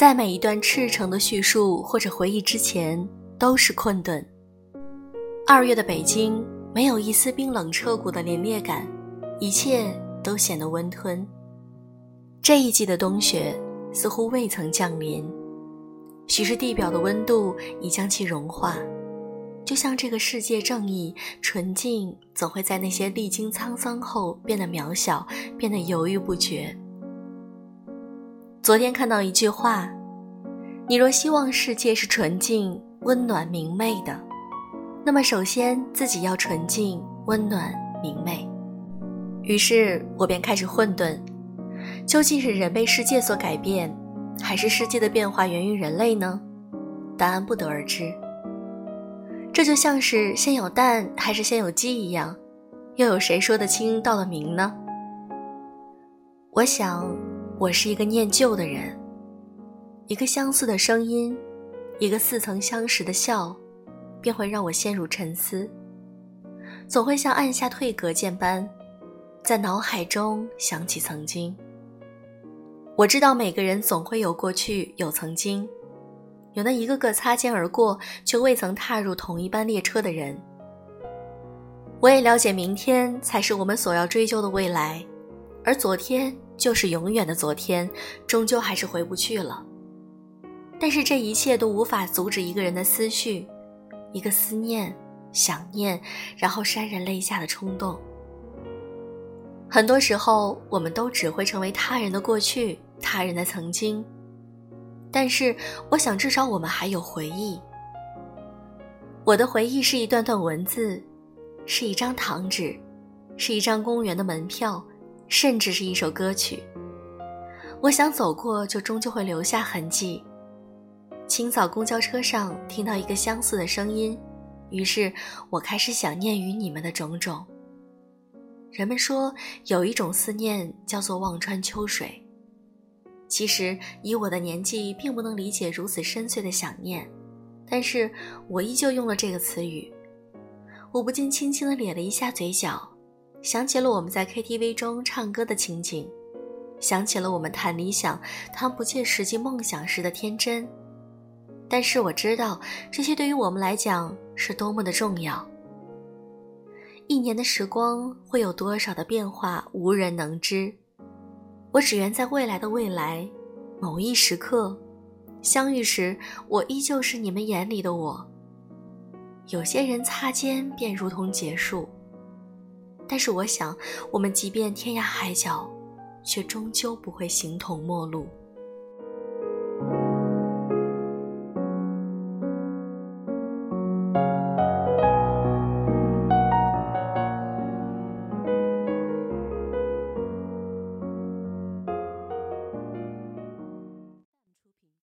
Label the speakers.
Speaker 1: 在每一段赤诚的叙述或者回忆之前，都是困顿。二月的北京没有一丝冰冷彻骨的凛冽感，一切都显得温吞。这一季的冬雪似乎未曾降临，许是地表的温度已将其融化。就像这个世界正义纯净，总会在那些历经沧桑后变得渺小，变得犹豫不决。昨天看到一句话：“你若希望世界是纯净、温暖、明媚的，那么首先自己要纯净、温暖、明媚。”于是我便开始混沌：究竟是人被世界所改变，还是世界的变化源于人类呢？答案不得而知。这就像是先有蛋还是先有鸡一样，又有谁说得清道得明呢？我想。我是一个念旧的人，一个相似的声音，一个似曾相识的笑，便会让我陷入沉思。总会像按下退格键般，在脑海中想起曾经。我知道每个人总会有过去，有曾经，有那一个个擦肩而过却未曾踏入同一班列车的人。我也了解，明天才是我们所要追究的未来，而昨天。就是永远的昨天，终究还是回不去了。但是这一切都无法阻止一个人的思绪，一个思念、想念，然后潸然泪下的冲动。很多时候，我们都只会成为他人的过去，他人的曾经。但是，我想至少我们还有回忆。我的回忆是一段段文字，是一张糖纸，是一张公园的门票。甚至是一首歌曲，我想走过，就终究会留下痕迹。清早公交车上听到一个相似的声音，于是我开始想念与你们的种种。人们说有一种思念叫做望穿秋水，其实以我的年纪，并不能理解如此深邃的想念，但是我依旧用了这个词语。我不禁轻轻地咧了一下嘴角。想起了我们在 KTV 中唱歌的情景，想起了我们谈理想、谈不切实际梦想时的天真。但是我知道，这些对于我们来讲是多么的重要。一年的时光会有多少的变化，无人能知。我只愿在未来的未来，某一时刻，相遇时，我依旧是你们眼里的我。有些人擦肩便如同结束。但是我想，我们即便天涯海角，却终究不会形同陌路。